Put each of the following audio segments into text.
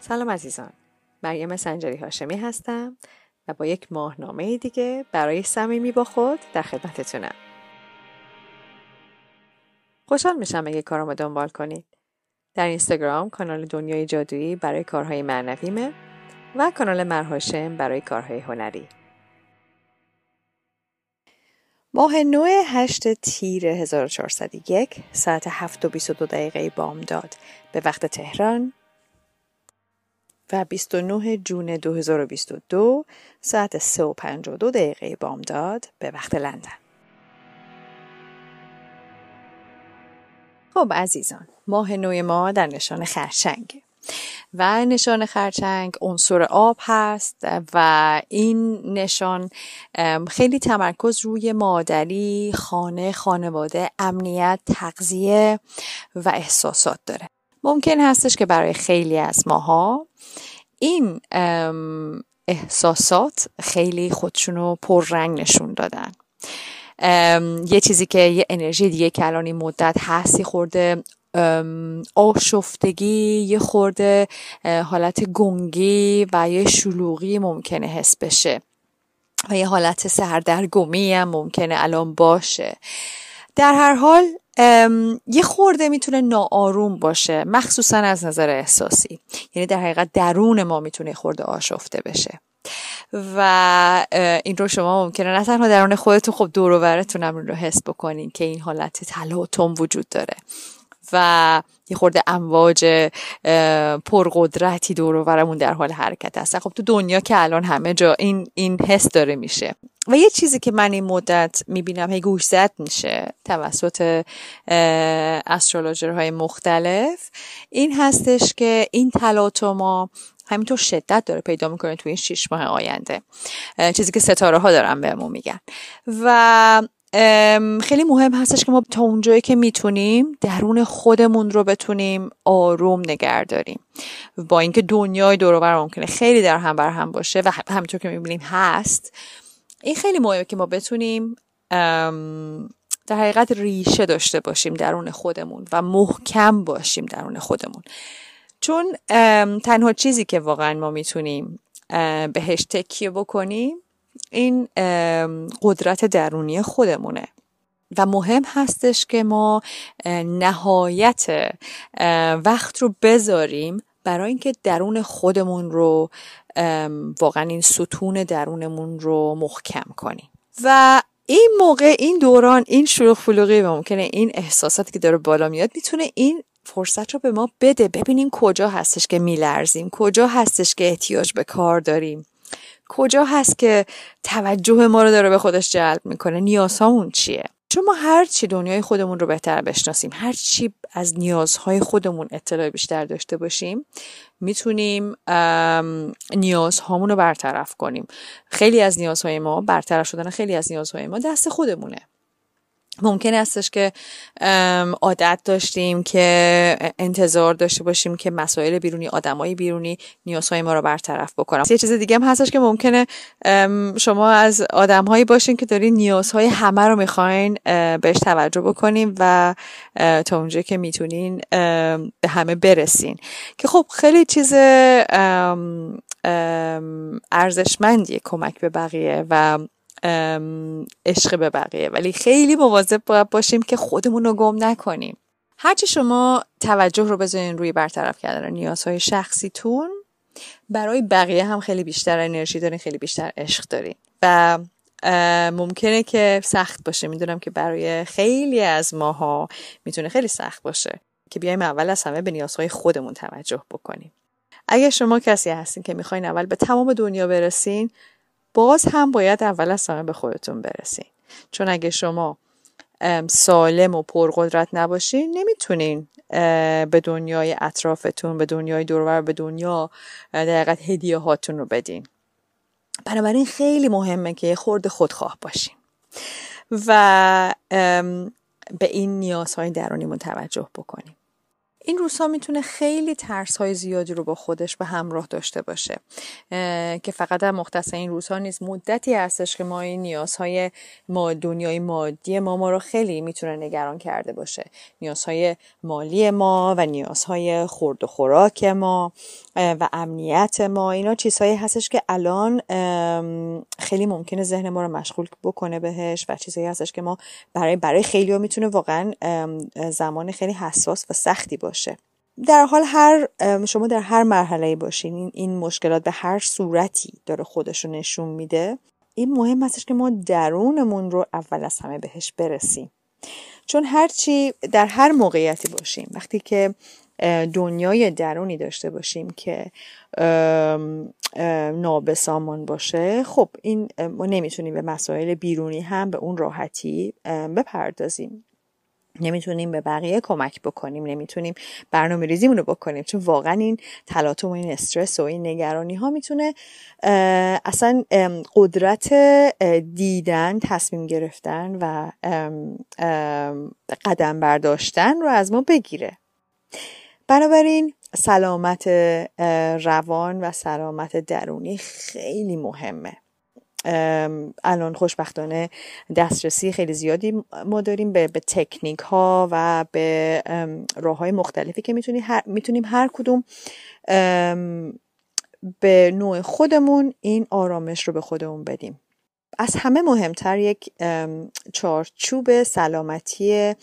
سلام عزیزان. مریم سنجری هاشمی هستم و با یک ماهنامه دیگه برای صمیمی با خود در خدمتتونم. خوشحال میشم اگه کارامو دنبال کنید. در اینستاگرام کانال دنیای جادویی برای کارهای معنویمه و کانال مرهاشم برای کارهای هنری. ماه نو هشت تیر 1401 ساعت 7 و 22 دقیقه بامداد. به وقت تهران و 29 جون 2022 ساعت 3 و 52 دقیقه بامداد به وقت لندن. خب عزیزان ماه نو ما در نشان خرچنگ و نشان خرچنگ عنصر آب هست و این نشان خیلی تمرکز روی مادری خانه خانواده امنیت تغذیه و احساسات داره ممکن هستش که برای خیلی از ماها این احساسات خیلی خودشونو پررنگ نشون دادن. یه چیزی که یه انرژی دیگه که الان این مدت هستی خورده آشفتگی یه خورده حالت گنگی و یه شلوغی ممکنه حس بشه. و یه حالت سردرگمی هم ممکنه الان باشه. در هر حال یه خورده می‌تونه ناآروم باشه مخصوصا از نظر احساسی. یعنی در حقیقت درون ما می‌تونه خورده آشفته بشه. و این رو شما ممکنه نه تنها درون خودتون خب دور و هم رو حس بکنین که این حالت تلاطم وجود داره. و یه خورده امواج پرقدرتی دور و در حال حرکت هست خب تو دنیا که الان همه جا این این حس داره میشه. و یه چیزی که من این مدت می‌بینم هی گوش زد میشه توسط های مختلف این هستش که این تلاطما همینطور شدت داره پیدا می‌کنه توی این شیش ماه آینده. چیزی که ستاره ها دارن بهمون میگن. و خیلی مهم هستش که ما تا اونجایی که می‌تونیم درون خودمون رو بتونیم آروم نگه داریم. با اینکه دنیای دور ممکنه خیلی در هم بر هم باشه و همینطور که می‌بینیم هست این خیلی مهمه که ما بتونیم در حقیقت ریشه داشته باشیم درون خودمون و محکم باشیم درون خودمون. چون تنها چیزی که واقعا ما می‌تونیم بهش تکیه بکنیم این قدرت درونی خودمونه. و مهم هستش که ما نهایت وقت رو بذاریم برای اینکه درون خودمون رو واقعا این ستون درونمون رو محکم کنیم. و این موقع این دوران این شلوغ فلوغی و ممکنه این احساساتی که داره بالا میاد می‌تونه این فرصت رو به ما بده. ببینیم کجا هستش که میلرزیم کجا هستش که احتیاج به کار داریم. کجا هست که توجه ما رو داره به خودش جلب می‌کنه. نیازهامون چیه؟ چون ما هر چی دنیای خودمون رو بهتر بشناسیم هر چی از نیازهای خودمون اطلاع بیشتر داشته باشیم می‌تونیم نیازهامون رو برطرف کنیم. خیلی از نیازهای ما برطرف شدن خیلی از نیازهای ما دست خودمونه. ممکن استش که عادت داشتیم که انتظار داشته باشیم که مسائل بیرونی آدمای بیرونی نیازهای ما رو برطرف بکنم یه چیز دیگه هم هستش که ممکنه شما از آدمهایی باشین که دارین نیازهای همه رو می‌خواین بهش توجه بکنیم و تا اونجا که می‌تونین به همه برسین. که خب خیلی چیز ارزشمندیه کمک به بقیه و عشق به بقیه. ولی خیلی مواظب باید باشیم که خودمون رو گم نکنیم. هرچی شما توجه رو بذارین روی برطرف کردن نیازهای شخصیتون برای بقیه هم خیلی بیشتر انرژی دارین خیلی بیشتر عشق دارین. و ممکنه که سخت باشه. می‌دونم که برای خیلی از ماها می‌تونه خیلی سخت باشه که بیایم اول از همه به نیازهای خودمون توجه بکنیم. اگر شما کسی هستین که می‌خواین اول به تمام دنیا برسین باز هم باید اول از همه به خودتون برسین. چون اگه شما سالم و پرقدرت نباشین نمی‌تونین به دنیای اطرافتون به دنیای دورور به دنیا دقیقت هدیه هاتون رو بدین. بنابراین خیلی مهمه که خورد خودخواه باشین. و به این نیازهای درونیمون توجه بکنیم. این روزها می‌تونه خیلی ترس های زیادی رو با خودش به همراه داشته باشه که فقط در مختص این روزها نیست. مدتی هستش که ما این نیازهای ما دنیای مادی ما ما رو خیلی می‌تونه نگران کرده باشه. نیازهای مالی ما و نیازهای خورد و خوراک ما و امنیت ما. اینا چیزهایی هستش که الان خیلی ممکنه ذهن ما رو مشغول بکنه بهش و چیزهایی هستش که ما برای برای خیلی ها می‌تونه واقعا زمان خیلی حساس و سختی باشه. در حال هر شما در هر مرحله باشین این, مشکلات به هر صورتی داره خودش رو نشون میده. این مهم هستش که ما درونمون رو اول از همه بهش برسیم. چون هرچی در هر موقعیتی باشیم وقتی که دنیای درونی داشته باشیم که نابسامان باشه خب این ما نمی‌تونیم به مسائل بیرونی هم به اون راحتی بپردازیم. نمی‌تونیم به بقیه کمک بکنیم نمی‌تونیم برنامه ریزیمون رو بکنیم. چون واقعا این تلاطم و این استرس و این نگرانی ها می‌تونه اصلا قدرت دیدن تصمیم گرفتن و قدم برداشتن رو از ما بگیره. بنابراین سلامت روان و سلامت درونی خیلی مهمه. الان خوشبختانه دسترسی خیلی زیادی ما داریم به, به تکنیک ها و به راه های مختلفی که می‌تونیم هر, می‌تونیم هر کدوم به نوع خودمون این آرامش رو به خودمون بدیم. از همه مهمتر یک چارچوب سلامتی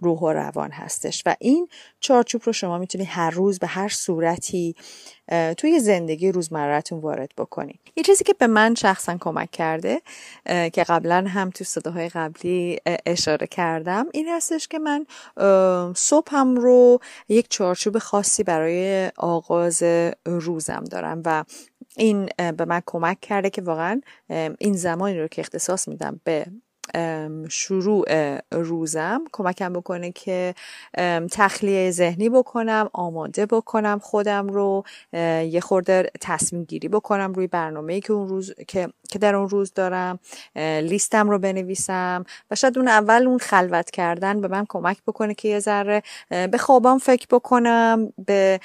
روح و روان هستش. و این چارچوب رو شما می‌تونید هر روز به هر صورتی توی زندگی روزمرهتون وارد بکنید یه چیزی که به من شخصا کمک کرده که قبلا هم تو صداهای قبلی اشاره کردم این هستش که من صبحم رو یک چارچوب خاصی برای آغاز روزم دارم و این به من کمک کرده که واقعا این زمانی رو که اختصاص میدم به شروع روزم کمکم بکنه که تخلیه ذهنی بکنم آماده بکنم خودم رو یه خورده تصمیم گیری بکنم روی برنامه که اون روز که, که در اون روز دارم لیستم رو بنویسم و شاید اون اول اون خلوت کردن به من کمک بکنه که یه ذره به خوابام فکر بکنم به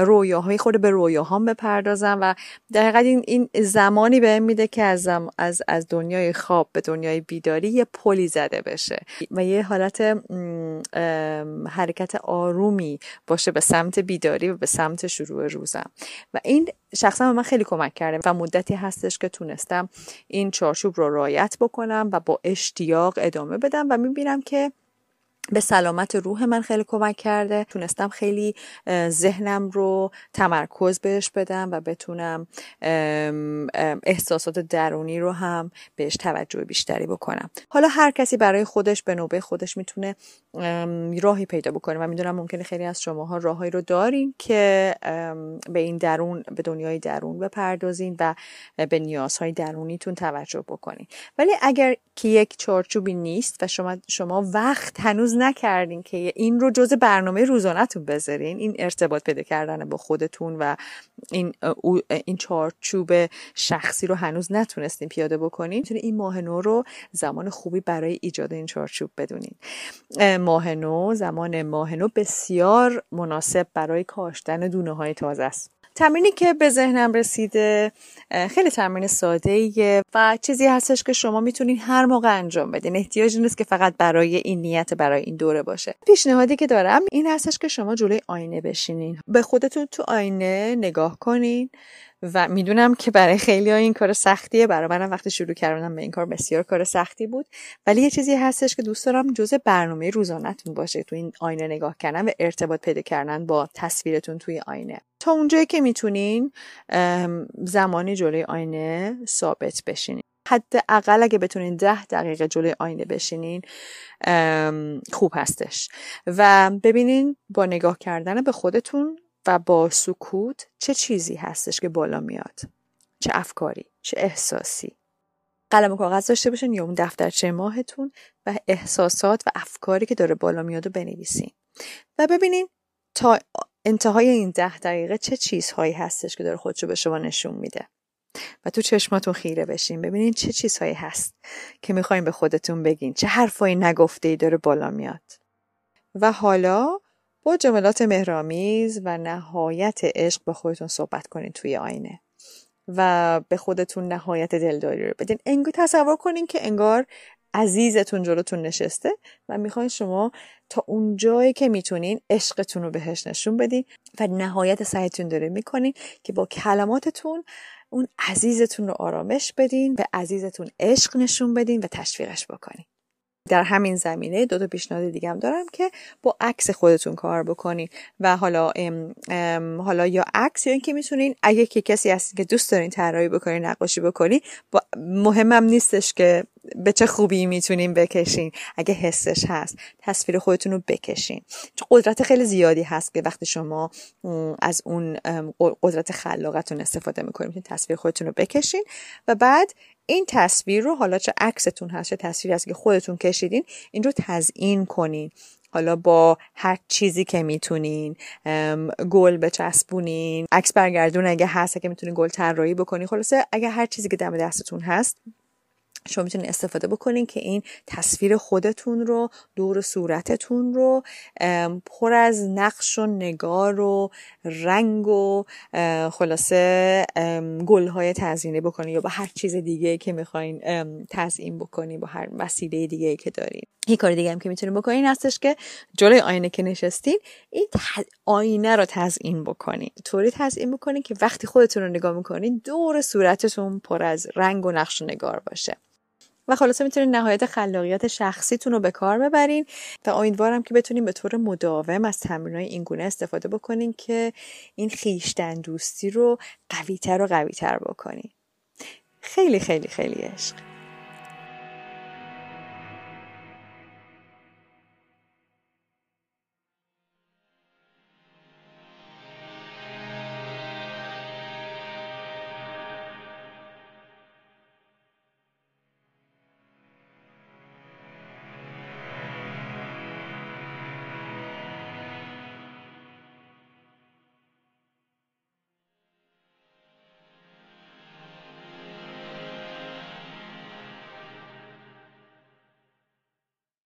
رویاهای خود به رویاهام بپردازم و در این, این زمانی بهم میده که از, از, از دنیای خواب به دنیای بیدار یه پلی زده بشه و یه حالت حرکت آرومی باشه به سمت بیداری و به سمت شروع روزم. و این شخصا به من خیلی کمک کرده و مدتی هستش که تونستم این چارچوب رو رایت بکنم و با اشتیاق ادامه بدم و می‌بینم که به سلامت روح من خیلی کمک کرده. تونستم خیلی ذهنم رو تمرکز بهش بدم و بتونم احساسات درونی رو هم بهش توجه بیشتری بکنم. حالا هر کسی برای خودش به نوبه خودش می‌تونه راهی پیدا بکنه. و می‌دونم ممکنه خیلی از شماها راههایی رو دارین که به این درون به دنیای درون بپردازین و به نیازهای درونیتون توجه بکنین. ولی اگر که یک چارچوبی نیست و شما شما وقت هنوز نکردین که این رو جز برنامه روزانهتون بذارین. این ارتباط پیدا کردن با خودتون و این این چارچوب شخصی رو هنوز نتونستین پیاده بکنین. می‌تونه این ماه نو رو زمان خوبی برای ایجاد این چارچوب بدونین. ماه نو زمان ماه نو بسیار مناسب برای کاشتن دونه های تازه است. تمرینی که به ذهنم رسیده خیلی تمرین ساده ایه و چیزی هستش که شما می‌تونین هر موقع انجام بدین. احتیاجی نیست که فقط برای این نیت برای این دوره باشه. پیشنهادی که دارم این هستش که شما جلوی آینه بشینین. به خودتون تو آینه نگاه کنین و می‌دونم که برای خیلی ها این کار سختیه. برای منم وقتی شروع کردم به این کار بسیار کار سختی بود. ولی یه چیزی هستش که دوست دارم جزء برنامه روزانهتون باشه تو این آینه نگاه کردن و ارتباط پیدا کردن با تصویرتون توی آینه. تا اونجایی که می‌تونین زمانی جلوی آینه ثابت بشینین. حداقل اگه بتونین ده دقیقه جلوی آینه بشینین خوب هستش. و ببینین با نگاه کردن به خودتون و با سکوت چه چیزی هستش که بالا میاد. چه افکاری چه احساسی. قلم و کاغذ داشته باشین یا اون دفترچه ماهتون و احساسات و افکاری که داره بالا میاد و بنویسین. و ببینین تا انتهای این ده دقیقه چه چیزهایی هستش که داره خودشو به شما نشون میده؟ و تو چشماتون خیره بشین. ببینین چه چیزهایی هست که می‌خواین به خودتون بگین. چه حرفایی نگفته ای داره بالا میاد. و حالا با جملات مهرامیز و نهایت عشق با خودتون صحبت کنید توی آینه. و به خودتون نهایت دلداری رو بدین. انگار تصور کنین که انگار عزیزتون جلوتون نشسته و می‌خواین شما تا اون جایی که می‌تونین عشقتون رو بهش نشون بدین و نهایت سعیتون داره می‌کنین که با کلماتتون اون عزیزتون رو آرامش بدین به عزیزتون عشق نشون بدین و تشویقش بکنین. در همین زمینه دو تا پیشنهاد دیگه هم دارم که با عکس خودتون کار بکنین و حالا ام ام حالا یا عکس یا اینکه می‌تونین اگه که کسی هستین که دوست دارین طراحی بکنین نقاشی بکنین با مهمم نیستش که به چه خوبی می‌تونین بکشین. اگه حسش هست تصویر خودتون رو بکشین. چون قدرت خیلی زیادی هست که وقتی شما از اون قدرت خلاقتون استفاده می‌تونین تصویر خودتون رو بکشین. و بعد این تصویر رو حالا چه عکستون هست چه تصویری هست که خودتون کشیدین این رو تزیین کنین. حالا با هر چیزی که می‌تونین گل بچسبونین. عکس برگردون اگه هست که می‌تونین گل طراحی بکنین. خلاصه اگه هر چیزی که دم دستتون هست شما می‌تونید استفاده بکنین که این تصویر خودتون رو دور صورتتون رو پر از نقش و نگار و رنگ و خلاصه گلهای تزیینی بکنین یا با هر چیز دیگه که می‌خواین تزیین بکنین با هر وسیله دیگه که دارین. یه کار دیگه هم که می‌تونین بکنین هستش که جلوی آینه که نشستین این آینه رو تزیین بکنین. طوری تزیین بکنین که وقتی خودتون رو نگاه می‌کنین دور صورتتون پر از رنگ و نقش و نگار باشه. و خلاصه می‌تونید نهایت خلاقیت شخصیتون رو به کار ببرین و امیدوارم که بتونین به طور مداوم از تمرینای این گونه استفاده بکنین که این خیشتن دوستی رو قویتر و قویتر بکنین. خیلی خیلی خیلی عشق.